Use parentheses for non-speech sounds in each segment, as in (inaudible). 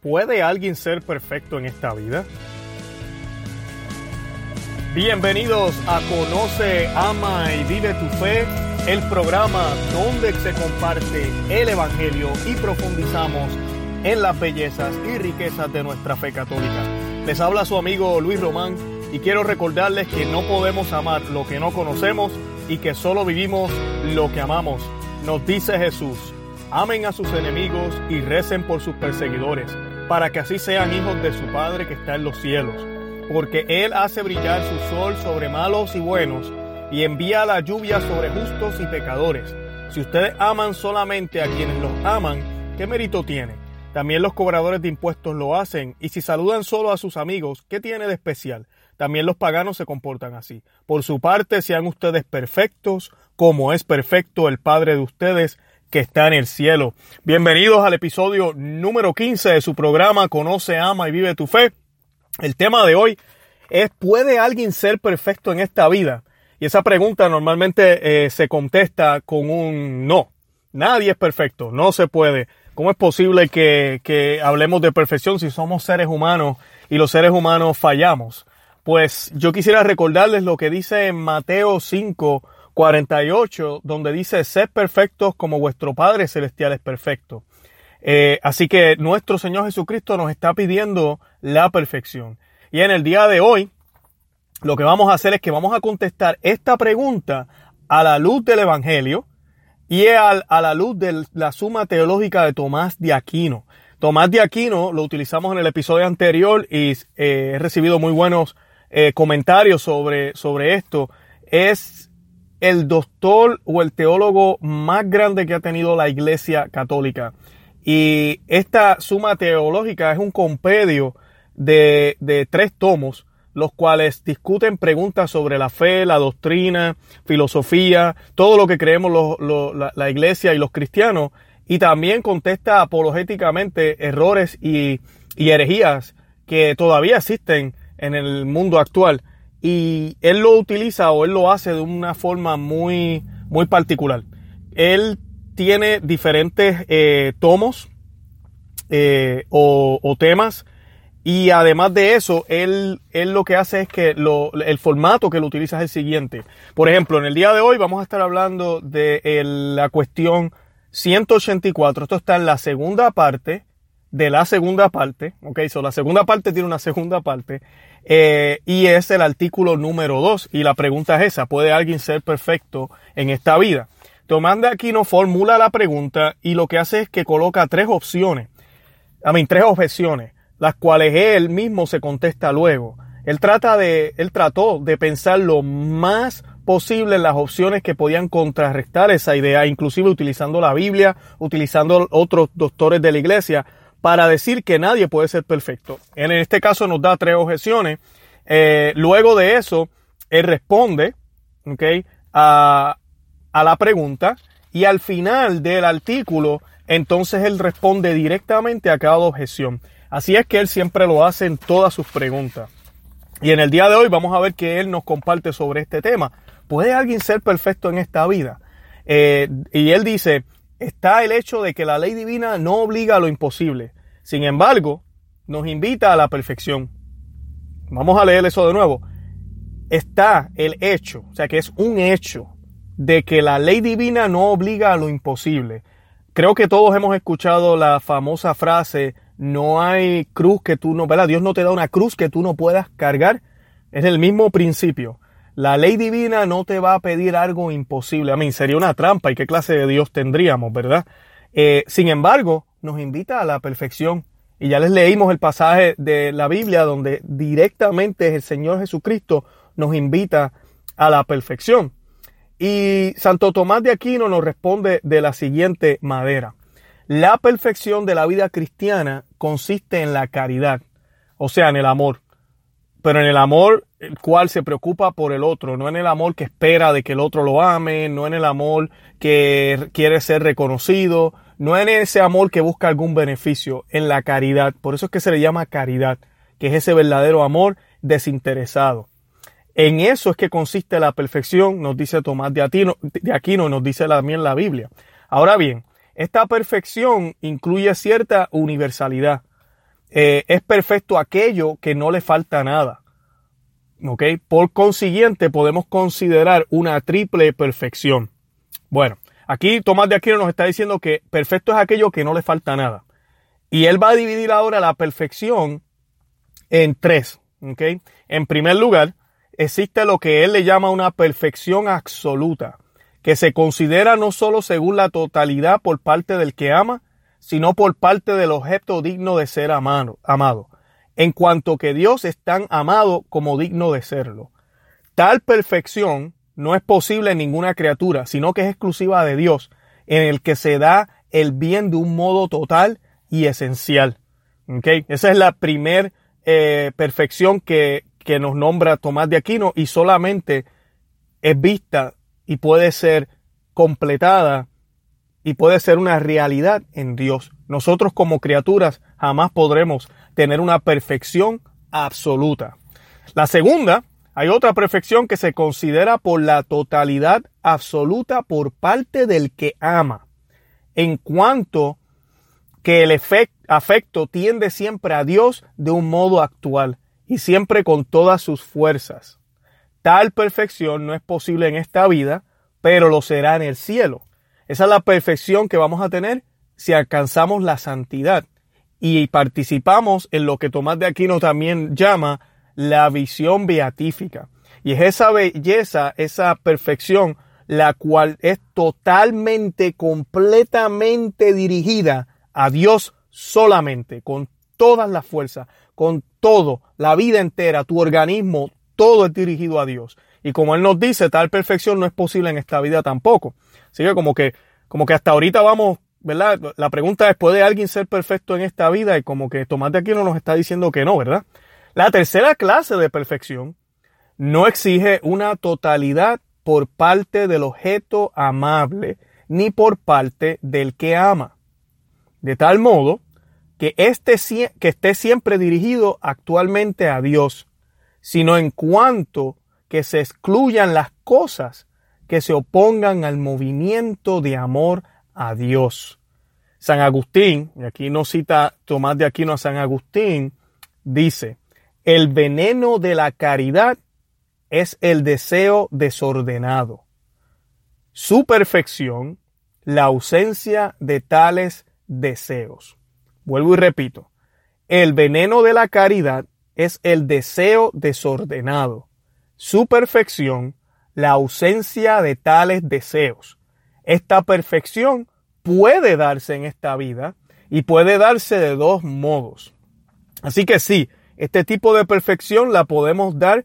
¿Puede alguien ser perfecto en esta vida? Bienvenidos a Conoce, Ama y Vive tu Fe, el programa donde se comparte el Evangelio y profundizamos en las bellezas y riquezas de nuestra fe católica. Les habla su amigo Luis Román y quiero recordarles que no podemos amar lo que no conocemos y que solo vivimos lo que amamos. Nos dice Jesús, amen a sus enemigos y recen por sus perseguidores para que así sean hijos de su Padre que está en los cielos. Porque Él hace brillar su sol sobre malos y buenos y envía la lluvia sobre justos y pecadores. Si ustedes aman solamente a quienes los aman, ¿qué mérito tiene? También los cobradores de impuestos lo hacen, y si saludan solo a sus amigos, ¿qué tiene de especial? También los paganos se comportan así. Por su parte, sean ustedes perfectos, como es perfecto el Padre de ustedes que está en el cielo. Bienvenidos al episodio número 15 de su programa Conoce, Ama y Vive tu Fe. El tema de hoy es ¿puede alguien ser perfecto en esta vida? Y esa pregunta normalmente eh, se contesta con un no. Nadie es perfecto, no se puede. ¿Cómo es posible que, que hablemos de perfección si somos seres humanos y los seres humanos fallamos? Pues yo quisiera recordarles lo que dice en Mateo 5, 48, donde dice, sed perfectos como vuestro Padre Celestial es perfecto. Eh, así que nuestro Señor Jesucristo nos está pidiendo la perfección. Y en el día de hoy, lo que vamos a hacer es que vamos a contestar esta pregunta a la luz del Evangelio y a, la luz de la suma teológica de Tomás de Aquino. Tomás de Aquino lo utilizamos en el episodio anterior y eh, he recibido muy buenos eh, comentarios sobre, sobre esto. Es el doctor o el teólogo más grande que ha tenido la Iglesia Católica. Y esta suma teológica es un compendio de, de tres tomos, los cuales discuten preguntas sobre la fe, la doctrina, filosofía, todo lo que creemos la, la, Iglesia y los cristianos, y también contesta apologéticamente errores y, y herejías que todavía existen en el mundo actual y él lo utiliza o él lo hace de una forma muy, muy particular. Él tiene diferentes eh, tomos eh, o, temas y además de eso, él, él lo que hace es que lo, el formato que lo utiliza es el siguiente. Por ejemplo, en el día de hoy vamos a estar hablando de la cuestión 184. Esto está en la segunda parte de la segunda parte. Ok, so la segunda parte tiene una segunda parte. Eh, y es el artículo número 2. Y la pregunta es esa, ¿puede alguien ser perfecto en esta vida? Tomás de Aquino formula la pregunta y lo que hace es que coloca tres opciones, a mí, tres objeciones, las cuales él mismo se contesta luego. Él trata de, él trató de pensar lo más posible las opciones que podían contrarrestar esa idea, inclusive utilizando la Biblia, utilizando otros doctores de la iglesia, para decir que nadie puede ser perfecto. En este caso nos da tres objeciones. Eh, luego de eso, él responde a la pregunta y al final del artículo, entonces él responde directamente a cada objeción. Así es que él siempre lo hace en todas sus preguntas. Y en el día de hoy vamos a ver que él nos comparte sobre este tema. ¿Puede alguien ser perfecto en esta vida? Eh, y él dice, está el hecho de que la ley divina no obliga a lo imposible. Sin embargo, nos invita a la perfección. Vamos a leer eso de nuevo. Está el hecho, o sea que es un hecho, de que la ley divina no obliga a lo imposible. Creo que todos hemos escuchado la famosa frase, no hay cruz que tú no, ¿verdad? Dios no te da una cruz que tú no puedas cargar. Es el mismo principio. La ley divina no te va a pedir algo imposible. A mí sería una trampa y qué clase de Dios tendríamos, ¿verdad? Eh, sin embargo, nos invita a la perfección. Y ya les leímos el pasaje de la Biblia donde directamente el Señor Jesucristo nos invita a la perfección. Y Santo Tomás de Aquino nos responde de la siguiente manera. La perfección de la vida cristiana consiste en la caridad, o sea, en el amor pero en el amor el cual se preocupa por el otro, no en el amor que espera de que el otro lo ame, no en el amor que quiere ser reconocido, no en ese amor que busca algún beneficio, en la caridad. Por eso es que se le llama caridad, que es ese verdadero amor desinteresado. En eso es que consiste la perfección, nos dice Tomás de, Aquino, de Aquino, nos dice también la Biblia. Ahora bien, esta perfección incluye cierta universalidad. Eh, es perfecto aquello que no le falta nada. ¿Ok? Por consiguiente, podemos considerar una triple perfección. Bueno, aquí Tomás de Aquino nos está diciendo que perfecto es aquello que no le falta nada. Y él va a dividir ahora la perfección en tres. ¿Ok? En primer lugar, existe lo que él le llama una perfección absoluta, que se considera no solo según la totalidad por parte del que ama, sino por parte del objeto digno de ser amado, amado, en cuanto que Dios es tan amado como digno de serlo. Tal perfección no es posible en ninguna criatura, sino que es exclusiva de Dios, en el que se da el bien de un modo total y esencial. ¿Okay? Esa es la primer eh, perfección que, que nos nombra Tomás de Aquino y solamente es vista y puede ser completada y puede ser una realidad en Dios. Nosotros como criaturas jamás podremos tener una perfección absoluta. La segunda, hay otra perfección que se considera por la totalidad absoluta por parte del que ama, en cuanto que el afecto tiende siempre a Dios de un modo actual y siempre con todas sus fuerzas. Tal perfección no es posible en esta vida, pero lo será en el cielo. Esa es la perfección que vamos a tener si alcanzamos la santidad y participamos en lo que Tomás de Aquino también llama la visión beatífica. Y es esa belleza, esa perfección, la cual es totalmente, completamente dirigida a Dios solamente, con todas las fuerzas, con todo, la vida entera, tu organismo, todo es dirigido a Dios. Y como Él nos dice, tal perfección no es posible en esta vida tampoco. Así que como que, como que hasta ahorita vamos, ¿verdad? La pregunta es, ¿puede alguien ser perfecto en esta vida? Y como que Tomás de Aquino nos está diciendo que no, ¿verdad? La tercera clase de perfección no exige una totalidad por parte del objeto amable ni por parte del que ama. De tal modo que, este, que esté siempre dirigido actualmente a Dios, sino en cuanto que se excluyan las cosas que se opongan al movimiento de amor a Dios. San Agustín, y aquí no cita Tomás de Aquino a San Agustín, dice, el veneno de la caridad es el deseo desordenado. Su perfección, la ausencia de tales deseos. Vuelvo y repito, el veneno de la caridad es el deseo desordenado. Su perfección, la ausencia de tales deseos. Esta perfección puede darse en esta vida y puede darse de dos modos. Así que sí, este tipo de perfección la podemos dar,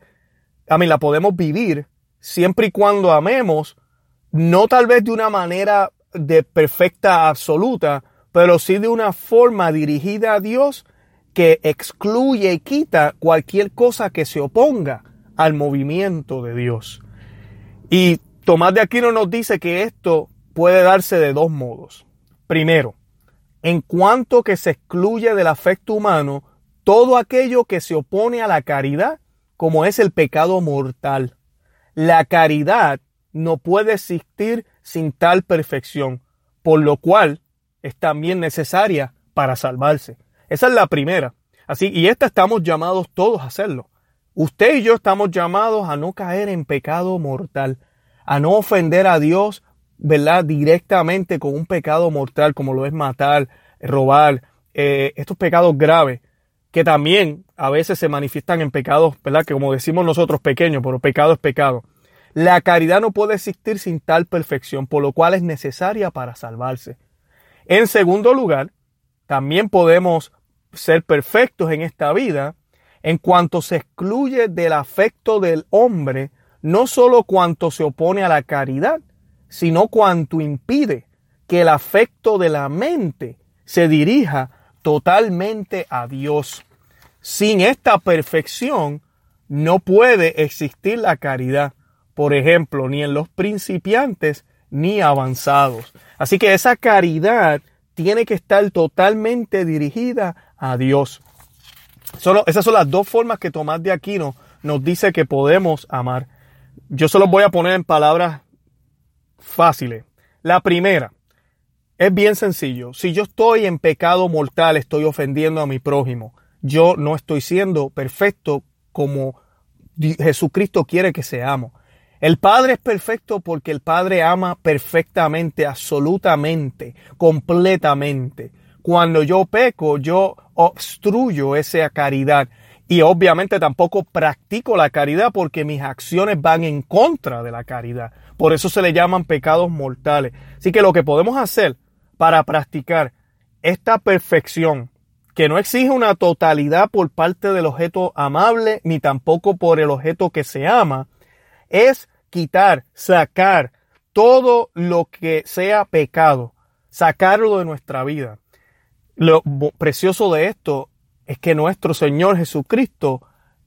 a mí la podemos vivir siempre y cuando amemos, no tal vez de una manera de perfecta absoluta, pero sí de una forma dirigida a Dios que excluye y quita cualquier cosa que se oponga al movimiento de Dios. Y Tomás de Aquino nos dice que esto puede darse de dos modos. Primero, en cuanto que se excluye del afecto humano todo aquello que se opone a la caridad, como es el pecado mortal. La caridad no puede existir sin tal perfección, por lo cual es también necesaria para salvarse. Esa es la primera. Así, y esta estamos llamados todos a hacerlo. Usted y yo estamos llamados a no caer en pecado mortal, a no ofender a Dios, ¿verdad? Directamente con un pecado mortal como lo es matar, robar, eh, estos pecados graves que también a veces se manifiestan en pecados, ¿verdad? Que como decimos nosotros pequeños, pero pecado es pecado. La caridad no puede existir sin tal perfección, por lo cual es necesaria para salvarse. En segundo lugar, también podemos ser perfectos en esta vida en cuanto se excluye del afecto del hombre, no solo cuanto se opone a la caridad, sino cuanto impide que el afecto de la mente se dirija totalmente a Dios. Sin esta perfección no puede existir la caridad, por ejemplo, ni en los principiantes ni avanzados. Así que esa caridad tiene que estar totalmente dirigida a Dios. Esas son las dos formas que Tomás de Aquino nos dice que podemos amar. Yo se los voy a poner en palabras fáciles. La primera, es bien sencillo. Si yo estoy en pecado mortal, estoy ofendiendo a mi prójimo. Yo no estoy siendo perfecto como Jesucristo quiere que seamos. El Padre es perfecto porque el Padre ama perfectamente, absolutamente, completamente. Cuando yo peco, yo obstruyo esa caridad y obviamente tampoco practico la caridad porque mis acciones van en contra de la caridad. Por eso se le llaman pecados mortales. Así que lo que podemos hacer para practicar esta perfección, que no exige una totalidad por parte del objeto amable, ni tampoco por el objeto que se ama, es quitar, sacar todo lo que sea pecado, sacarlo de nuestra vida. Lo precioso de esto es que nuestro Señor Jesucristo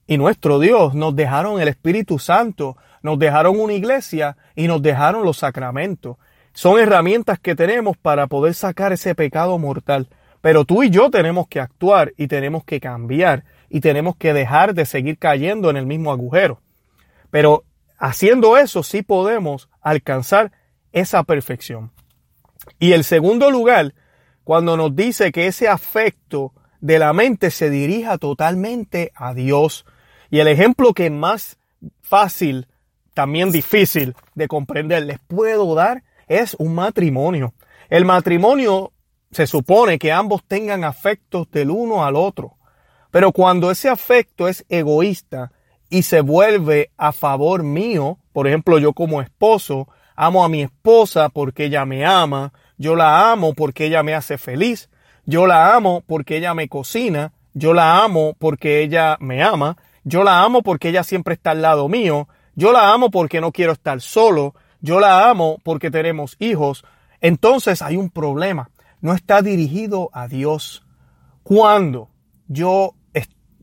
y nuestro Dios nos dejaron el Espíritu Santo, nos dejaron una iglesia y nos dejaron los sacramentos. Son herramientas que tenemos para poder sacar ese pecado mortal. Pero tú y yo tenemos que actuar y tenemos que cambiar y tenemos que dejar de seguir cayendo en el mismo agujero. Pero haciendo eso sí podemos alcanzar esa perfección. Y el segundo lugar, cuando nos dice que ese afecto de la mente se dirija totalmente a Dios. Y el ejemplo que más fácil, también difícil de comprender les puedo dar es un matrimonio. El matrimonio se supone que ambos tengan afectos del uno al otro. Pero cuando ese afecto es egoísta y se vuelve a favor mío, por ejemplo, yo como esposo amo a mi esposa porque ella me ama, yo la amo porque ella me hace feliz, yo la amo porque ella me cocina, yo la amo porque ella me ama, yo la amo porque ella siempre está al lado mío, yo la amo porque no quiero estar solo, yo la amo porque tenemos hijos. Entonces hay un problema, no está dirigido a Dios. Cuando yo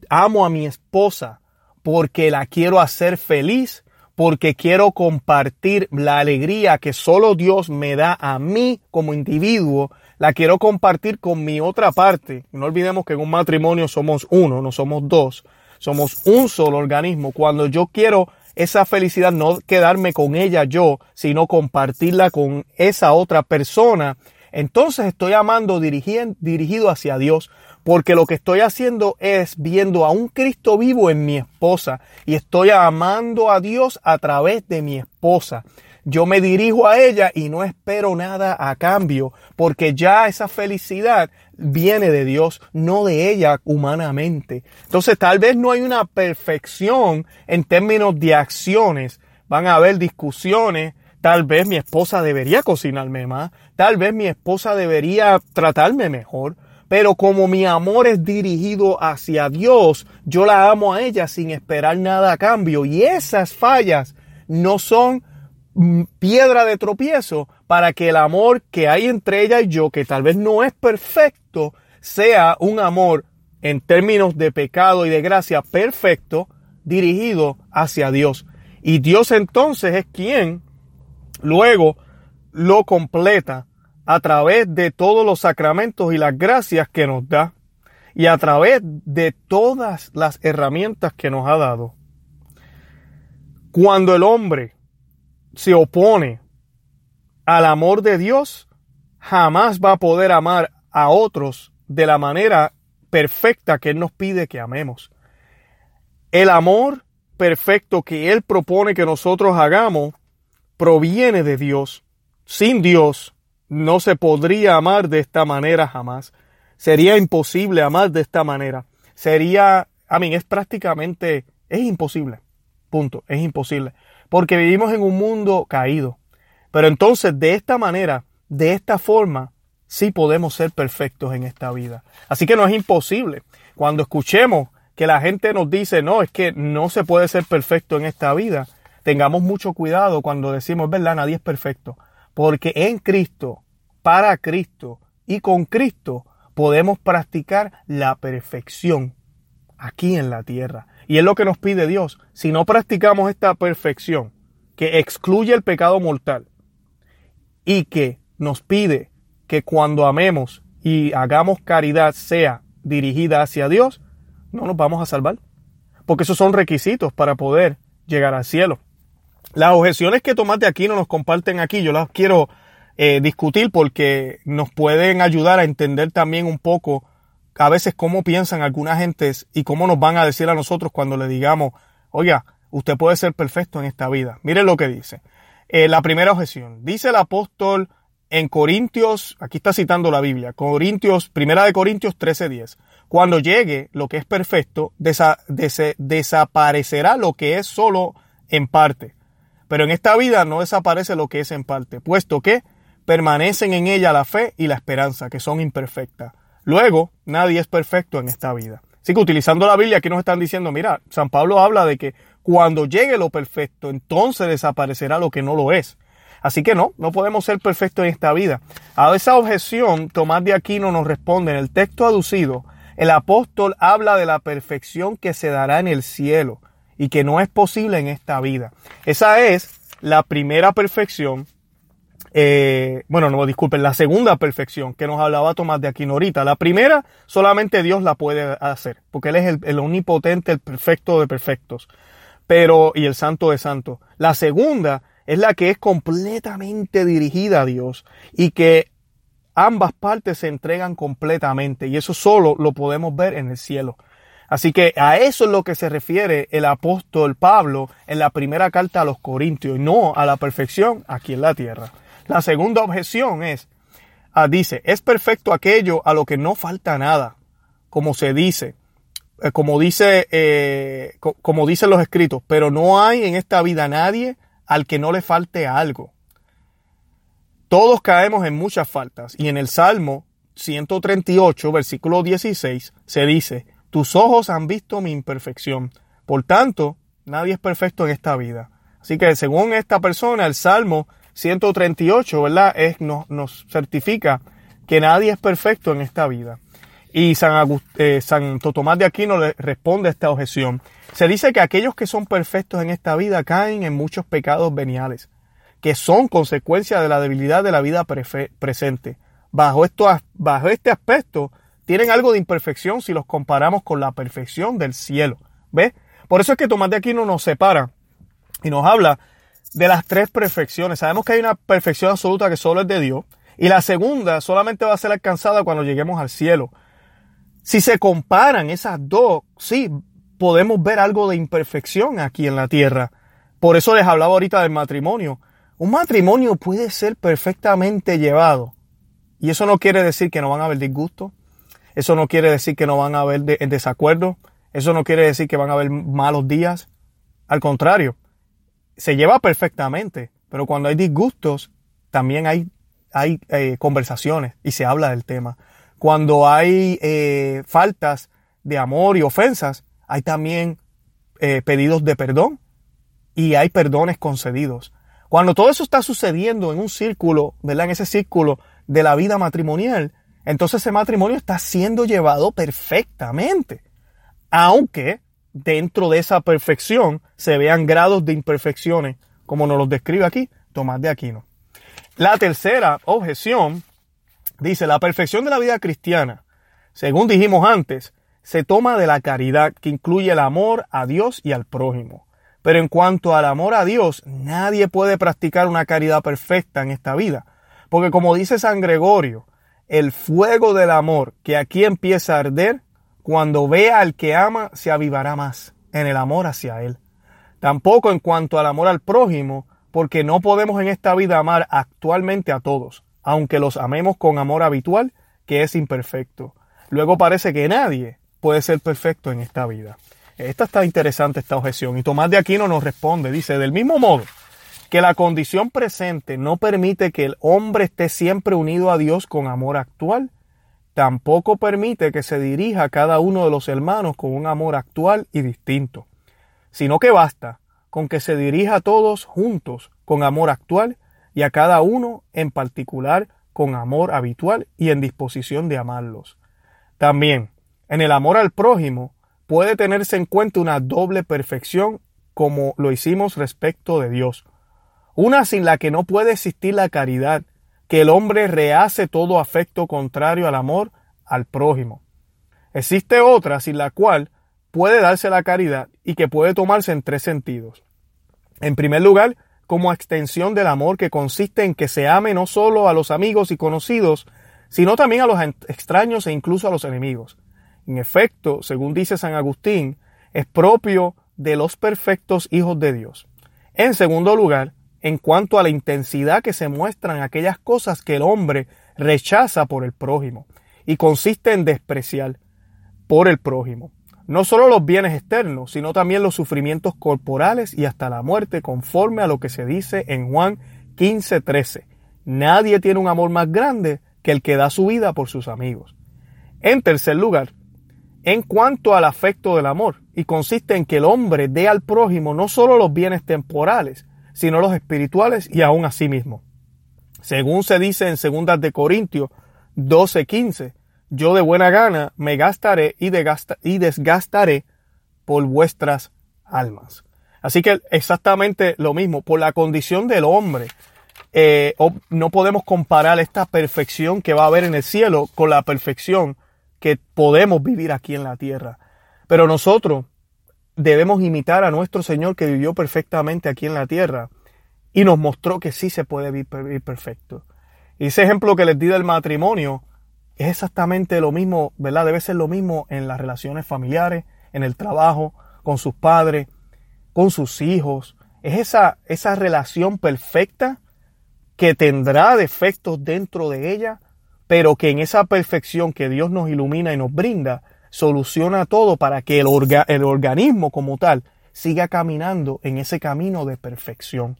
amo a mi esposa porque la quiero hacer feliz, porque quiero compartir la alegría que solo Dios me da a mí como individuo, la quiero compartir con mi otra parte. No olvidemos que en un matrimonio somos uno, no somos dos. Somos un solo organismo. Cuando yo quiero esa felicidad, no quedarme con ella yo, sino compartirla con esa otra persona, entonces estoy amando dirigido hacia Dios, porque lo que estoy haciendo es viendo a un Cristo vivo en mi esposa y estoy amando a Dios a través de mi esposa. Yo me dirijo a ella y no espero nada a cambio, porque ya esa felicidad viene de Dios, no de ella humanamente. Entonces tal vez no hay una perfección en términos de acciones, van a haber discusiones, tal vez mi esposa debería cocinarme más, tal vez mi esposa debería tratarme mejor, pero como mi amor es dirigido hacia Dios, yo la amo a ella sin esperar nada a cambio y esas fallas no son Mm, piedra de tropiezo para que el amor que hay entre ella y yo, que tal vez no es perfecto, sea un amor en términos de pecado y de gracia perfecto, dirigido hacia Dios. Y Dios entonces es quien luego lo completa a través de todos los sacramentos y las gracias que nos da y a través de todas las herramientas que nos ha dado. Cuando el hombre se opone al amor de Dios, jamás va a poder amar a otros de la manera perfecta que Él nos pide que amemos. El amor perfecto que Él propone que nosotros hagamos proviene de Dios. Sin Dios no se podría amar de esta manera jamás. Sería imposible amar de esta manera. Sería, a mí, es prácticamente, es imposible. Punto, es imposible porque vivimos en un mundo caído. Pero entonces, de esta manera, de esta forma, sí podemos ser perfectos en esta vida. Así que no es imposible. Cuando escuchemos que la gente nos dice, no, es que no se puede ser perfecto en esta vida, tengamos mucho cuidado cuando decimos, verdad, nadie es perfecto. Porque en Cristo, para Cristo y con Cristo podemos practicar la perfección aquí en la tierra. Y es lo que nos pide Dios. Si no practicamos esta perfección, que excluye el pecado mortal, y que nos pide que cuando amemos y hagamos caridad sea dirigida hacia Dios, no nos vamos a salvar. Porque esos son requisitos para poder llegar al cielo. Las objeciones que Tomás de aquí no nos comparten aquí, yo las quiero eh, discutir porque nos pueden ayudar a entender también un poco a veces cómo piensan algunas gentes y cómo nos van a decir a nosotros cuando le digamos, oiga, usted puede ser perfecto en esta vida. Mire lo que dice. Eh, la primera objeción. Dice el apóstol en Corintios, aquí está citando la Biblia, Corintios, primera de Corintios 13:10. Cuando llegue lo que es perfecto, desaparecerá lo que es solo en parte. Pero en esta vida no desaparece lo que es en parte, puesto que permanecen en ella la fe y la esperanza, que son imperfectas. Luego, nadie es perfecto en esta vida. Así que utilizando la Biblia, aquí nos están diciendo, mira, San Pablo habla de que cuando llegue lo perfecto, entonces desaparecerá lo que no lo es. Así que no, no podemos ser perfectos en esta vida. A esa objeción, Tomás de Aquino nos responde en el texto aducido, el apóstol habla de la perfección que se dará en el cielo y que no es posible en esta vida. Esa es la primera perfección eh, bueno, no, disculpen, la segunda perfección que nos hablaba Tomás de Aquino ahorita. La primera, solamente Dios la puede hacer, porque Él es el, omnipotente, el perfecto de perfectos, pero, y el santo de santos. La segunda es la que es completamente dirigida a Dios y que ambas partes se entregan completamente y eso solo lo podemos ver en el cielo. Así que a eso es lo que se refiere el apóstol Pablo en la primera carta a los Corintios, no a la perfección aquí en la tierra. La segunda objeción es, ah, dice, es perfecto aquello a lo que no falta nada, como se dice, eh, como dice, eh, como dicen los escritos, pero no hay en esta vida nadie al que no le falte algo. Todos caemos en muchas faltas y en el Salmo 138, versículo 16, se dice, tus ojos han visto mi imperfección. Por tanto, nadie es perfecto en esta vida. Así que según esta persona, el Salmo 138, ¿verdad? Es, nos, nos certifica que nadie es perfecto en esta vida. Y San eh, Santo Tomás de Aquino le responde a esta objeción. Se dice que aquellos que son perfectos en esta vida caen en muchos pecados veniales, que son consecuencia de la debilidad de la vida presente. Bajo, esto, bajo este aspecto, tienen algo de imperfección si los comparamos con la perfección del cielo. ¿Ves? Por eso es que Tomás de Aquino nos separa y nos habla de las tres perfecciones. Sabemos que hay una perfección absoluta que solo es de Dios. Y la segunda solamente va a ser alcanzada cuando lleguemos al cielo. Si se comparan esas dos, sí, podemos ver algo de imperfección aquí en la tierra. Por eso les hablaba ahorita del matrimonio. Un matrimonio puede ser perfectamente llevado. Y eso no quiere decir que no van a haber disgustos. Eso no quiere decir que no van a haber desacuerdos. Eso no quiere decir que van a haber malos días. Al contrario, se lleva perfectamente, pero cuando hay disgustos, también hay, hay eh, conversaciones y se habla del tema. Cuando hay eh, faltas de amor y ofensas, hay también eh, pedidos de perdón y hay perdones concedidos. Cuando todo eso está sucediendo en un círculo, ¿verdad? En ese círculo de la vida matrimonial, entonces ese matrimonio está siendo llevado perfectamente. Aunque dentro de esa perfección se vean grados de imperfecciones, como nos los describe aquí Tomás de Aquino. La tercera objeción dice, la perfección de la vida cristiana, según dijimos antes, se toma de la caridad que incluye el amor a Dios y al prójimo. Pero en cuanto al amor a Dios, nadie puede practicar una caridad perfecta en esta vida. Porque como dice San Gregorio, el fuego del amor que aquí empieza a arder cuando vea al que ama, se avivará más en el amor hacia él. Tampoco en cuanto al amor al prójimo, porque no podemos en esta vida amar actualmente a todos, aunque los amemos con amor habitual, que es imperfecto. Luego parece que nadie puede ser perfecto en esta vida. Esta está interesante, esta objeción. Y Tomás de Aquino nos responde, dice, del mismo modo que la condición presente no permite que el hombre esté siempre unido a Dios con amor actual, tampoco permite que se dirija a cada uno de los hermanos con un amor actual y distinto, sino que basta con que se dirija a todos juntos con amor actual y a cada uno en particular con amor habitual y en disposición de amarlos. También, en el amor al prójimo puede tenerse en cuenta una doble perfección como lo hicimos respecto de Dios, una sin la que no puede existir la caridad, que el hombre rehace todo afecto contrario al amor al prójimo. Existe otra sin la cual puede darse la caridad y que puede tomarse en tres sentidos. En primer lugar, como extensión del amor que consiste en que se ame no solo a los amigos y conocidos, sino también a los extraños e incluso a los enemigos. En efecto, según dice San Agustín, es propio de los perfectos hijos de Dios. En segundo lugar, en cuanto a la intensidad que se muestran aquellas cosas que el hombre rechaza por el prójimo, y consiste en despreciar por el prójimo. No solo los bienes externos, sino también los sufrimientos corporales y hasta la muerte, conforme a lo que se dice en Juan 15:13. Nadie tiene un amor más grande que el que da su vida por sus amigos. En tercer lugar, en cuanto al afecto del amor, y consiste en que el hombre dé al prójimo no solo los bienes temporales, sino los espirituales y aún a sí mismo. Según se dice en 2 de Corintios 12:15, yo de buena gana me gastaré y, y desgastaré por vuestras almas. Así que exactamente lo mismo, por la condición del hombre, eh, no podemos comparar esta perfección que va a haber en el cielo con la perfección que podemos vivir aquí en la tierra. Pero nosotros debemos imitar a nuestro Señor que vivió perfectamente aquí en la tierra y nos mostró que sí se puede vivir perfecto. Y ese ejemplo que les di del matrimonio, es exactamente lo mismo, ¿verdad? Debe ser lo mismo en las relaciones familiares, en el trabajo, con sus padres, con sus hijos. Es esa, esa relación perfecta que tendrá defectos dentro de ella, pero que en esa perfección que Dios nos ilumina y nos brinda, soluciona todo para que el, organismo como tal siga caminando en ese camino de perfección.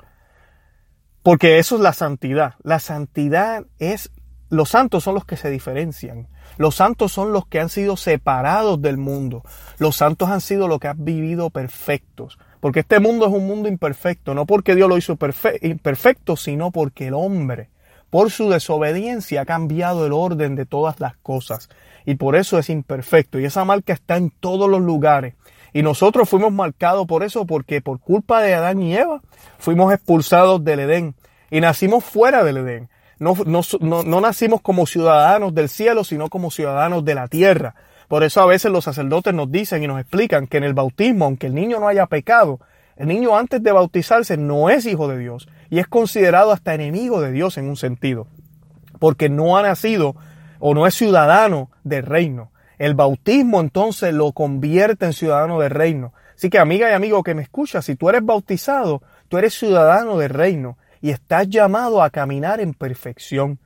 Porque eso es la santidad. La santidad es los santos son los que se diferencian. Los santos son los que han sido separados del mundo. Los santos han sido los que han vivido perfectos. Porque este mundo es un mundo imperfecto, no porque Dios lo hizo imperfecto, sino porque el hombre, por su desobediencia, ha cambiado el orden de todas las cosas. Y por eso es imperfecto. Y esa marca está en todos los lugares. Y nosotros fuimos marcados por eso, porque por culpa de Adán y Eva fuimos expulsados del Edén y nacimos fuera del Edén. No, no, nacimos como ciudadanos del cielo, sino como ciudadanos de la tierra. Por eso a veces los sacerdotes nos dicen y nos explican que en el bautismo, aunque el niño no haya pecado, el niño antes de bautizarse no es hijo de Dios y es considerado hasta enemigo de Dios en un sentido, porque no ha nacido o no es ciudadano del reino. El bautismo entonces lo convierte en ciudadano del reino. Así que amiga y amigo que me escucha, si tú eres bautizado, tú eres ciudadano del reino y estás llamado a caminar en perfección.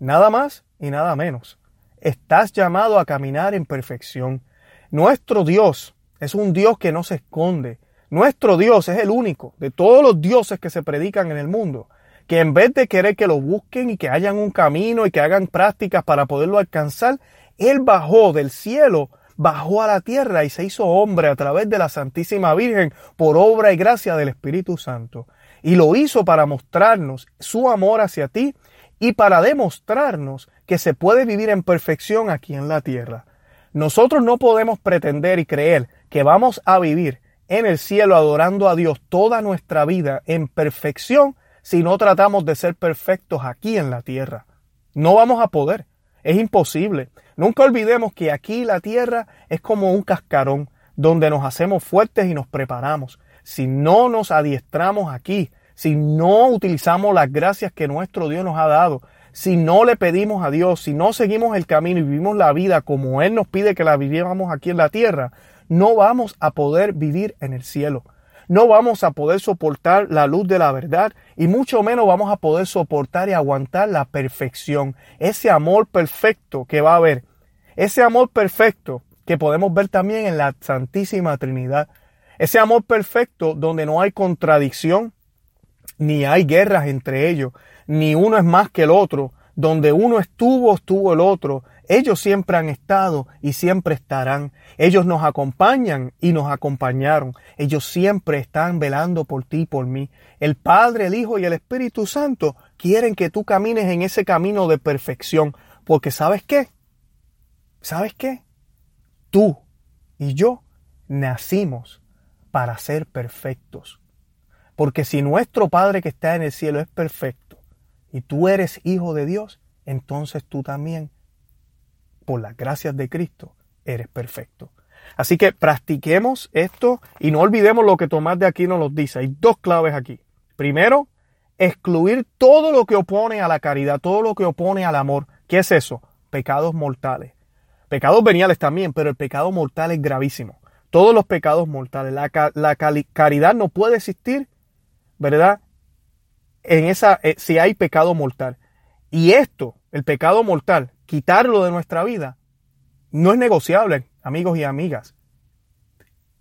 Nada más y nada menos. Estás llamado a caminar en perfección. Nuestro Dios es un Dios que no se esconde. Nuestro Dios es el único de todos los dioses que se predican en el mundo, que en vez de querer que lo busquen y que hayan un camino y que hagan prácticas para poderlo alcanzar, Él bajó del cielo, bajó a la tierra y se hizo hombre a través de la Santísima Virgen por obra y gracia del Espíritu Santo. Y lo hizo para mostrarnos su amor hacia ti y para demostrarnos que se puede vivir en perfección aquí en la tierra. Nosotros no podemos pretender y creer que vamos a vivir en el cielo adorando a Dios toda nuestra vida en perfección si no tratamos de ser perfectos aquí en la tierra. No vamos a poder. Es imposible. Nunca olvidemos que aquí la tierra es como un cascarón donde nos hacemos fuertes y nos preparamos si no nos adiestramos aquí, si no utilizamos las gracias que nuestro Dios nos ha dado, si no le pedimos a Dios, si no seguimos el camino y vivimos la vida como Él nos pide que la viviéramos aquí en la tierra, no vamos a poder vivir en el cielo. No vamos a poder soportar la luz de la verdad y mucho menos vamos a poder soportar y aguantar la perfección, ese amor perfecto que va a haber, ese amor perfecto que podemos ver también en la Santísima Trinidad. Ese amor perfecto donde no hay contradicción, ni hay guerras entre ellos, ni uno es más que el otro, donde uno estuvo, estuvo el otro. Ellos siempre han estado y siempre estarán. Ellos nos acompañan y nos acompañaron. Ellos siempre están velando por ti y por mí. El Padre, el Hijo y el Espíritu Santo quieren que tú camines en ese camino de perfección. Porque ¿sabes qué? ¿Sabes qué? Tú y yo nacimos para ser perfectos. Porque si nuestro Padre que está en el cielo es perfecto y tú eres hijo de Dios, entonces tú también, por las gracias de Cristo, eres perfecto. Así que practiquemos esto y no olvidemos lo que Tomás de aquí nos dice. Hay dos claves aquí. Primero, excluir todo lo que opone a la caridad, todo lo que opone al amor. ¿Qué es eso? Pecados mortales. Pecados veniales también, pero el pecado mortal es gravísimo. Todos los pecados mortales. La, caridad no puede existir, ¿verdad? En esa, eh, si hay pecado mortal. Y esto, el pecado mortal, quitarlo de nuestra vida, no es negociable, amigos y amigas.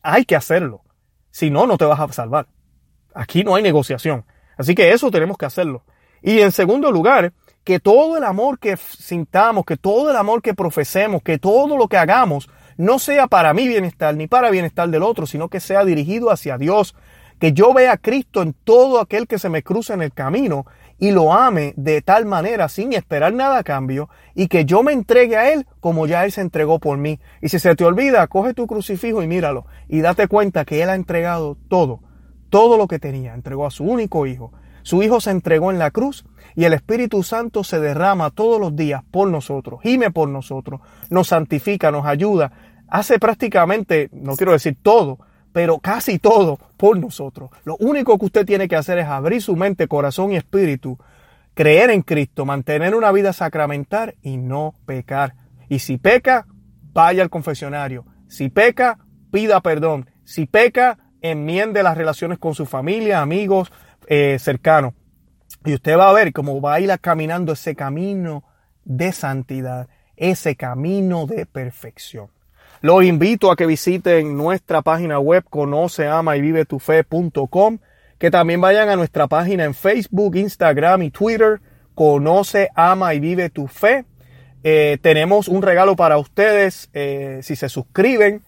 Hay que hacerlo. Si no, no te vas a salvar. Aquí no hay negociación. Así que eso tenemos que hacerlo. Y en segundo lugar, que todo el amor que sintamos, que todo el amor que profesemos, que todo lo que hagamos, no sea para mi bienestar ni para bienestar del otro, sino que sea dirigido hacia Dios. Que yo vea a Cristo en todo aquel que se me cruza en el camino y lo ame de tal manera sin esperar nada a cambio y que yo me entregue a Él como ya Él se entregó por mí. Y si se te olvida, coge tu crucifijo y míralo y date cuenta que Él ha entregado todo todo lo que tenía, entregó a su único hijo. Su hijo se entregó en la cruz y el Espíritu Santo se derrama todos los días por nosotros, gime por nosotros, nos santifica, nos ayuda, hace prácticamente, no quiero decir todo, pero casi todo por nosotros. Lo único que usted tiene que hacer es abrir su mente, corazón y espíritu, creer en Cristo, mantener una vida sacramental y no pecar. Y si peca, vaya al confesionario. Si peca, pida perdón. Si peca, enmiende las relaciones con su familia, amigos, eh, cercanos. Y usted va a ver cómo va a ir caminando ese camino de santidad, ese camino de perfección. Los invito a que visiten nuestra página web conoce, ama y vive tu fe.com, que también vayan a nuestra página en Facebook, Instagram y Twitter, conoce, ama y vive tu fe. Eh, tenemos un regalo para ustedes eh, si se suscriben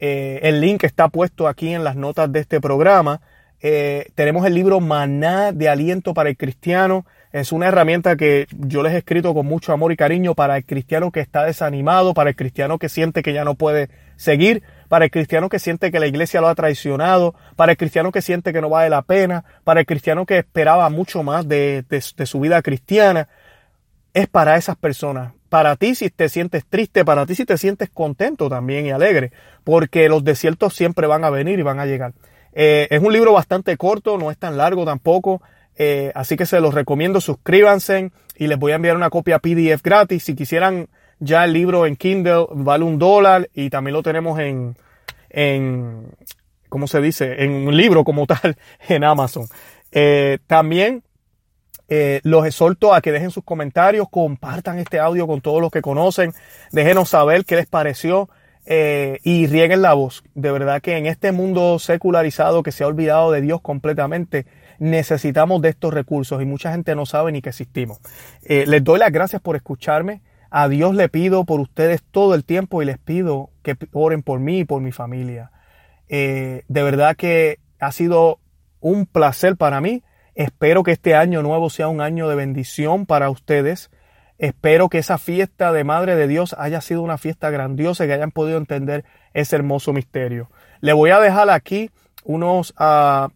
eh, el link está puesto aquí en las notas de este programa. Tenemos el libro Maná de Aliento para el Cristiano. Es una herramienta que yo les he escrito con mucho amor y cariño para el cristiano que está desanimado, para el cristiano que siente que ya no puede seguir, para el cristiano que siente que la iglesia lo ha traicionado, para el cristiano que siente que no vale la pena, para el cristiano que esperaba mucho más de su vida cristiana. Es para esas personas, para ti si te sientes triste, para ti si te sientes contento también y alegre, porque los desiertos siempre van a venir y van a llegar. Eh, es un libro bastante corto, no es tan largo tampoco, eh, así que se los recomiendo, suscríbanse y les voy a enviar una copia PDF gratis. Si quisieran ya el libro en Kindle, vale un dólar y también lo tenemos en, en ¿cómo se dice? En un libro como tal (laughs) en Amazon. Eh, también eh, los exhorto a que dejen sus comentarios, compartan este audio con todos los que conocen, déjenos saber qué les pareció y rieguen la voz. De verdad que en este mundo secularizado que se ha olvidado de Dios completamente, necesitamos de estos recursos y mucha gente no sabe ni que existimos. Eh, les doy las gracias por escucharme. A Dios le pido por ustedes todo el tiempo y les pido que oren por mí y por mi familia. de verdad que ha sido un placer para mí Espero que este año nuevo sea un año de bendición para ustedes. Espero que esa fiesta de Madre de Dios haya sido una fiesta grandiosa y que hayan podido entender ese hermoso misterio. Le voy a dejar aquí unos ah,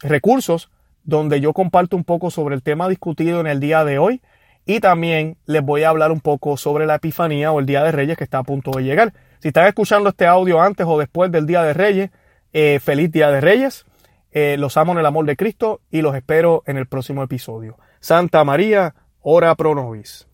recursos donde yo comparto un poco sobre el tema discutido en el día de hoy y también les voy a hablar un poco sobre la Epifanía o el Día de Reyes que está a punto de llegar. Si están escuchando este audio antes o después del Día de Reyes, eh, feliz Día de Reyes. Eh, los amo en el amor de Cristo y los espero en el próximo episodio. Santa María, ora pro nobis.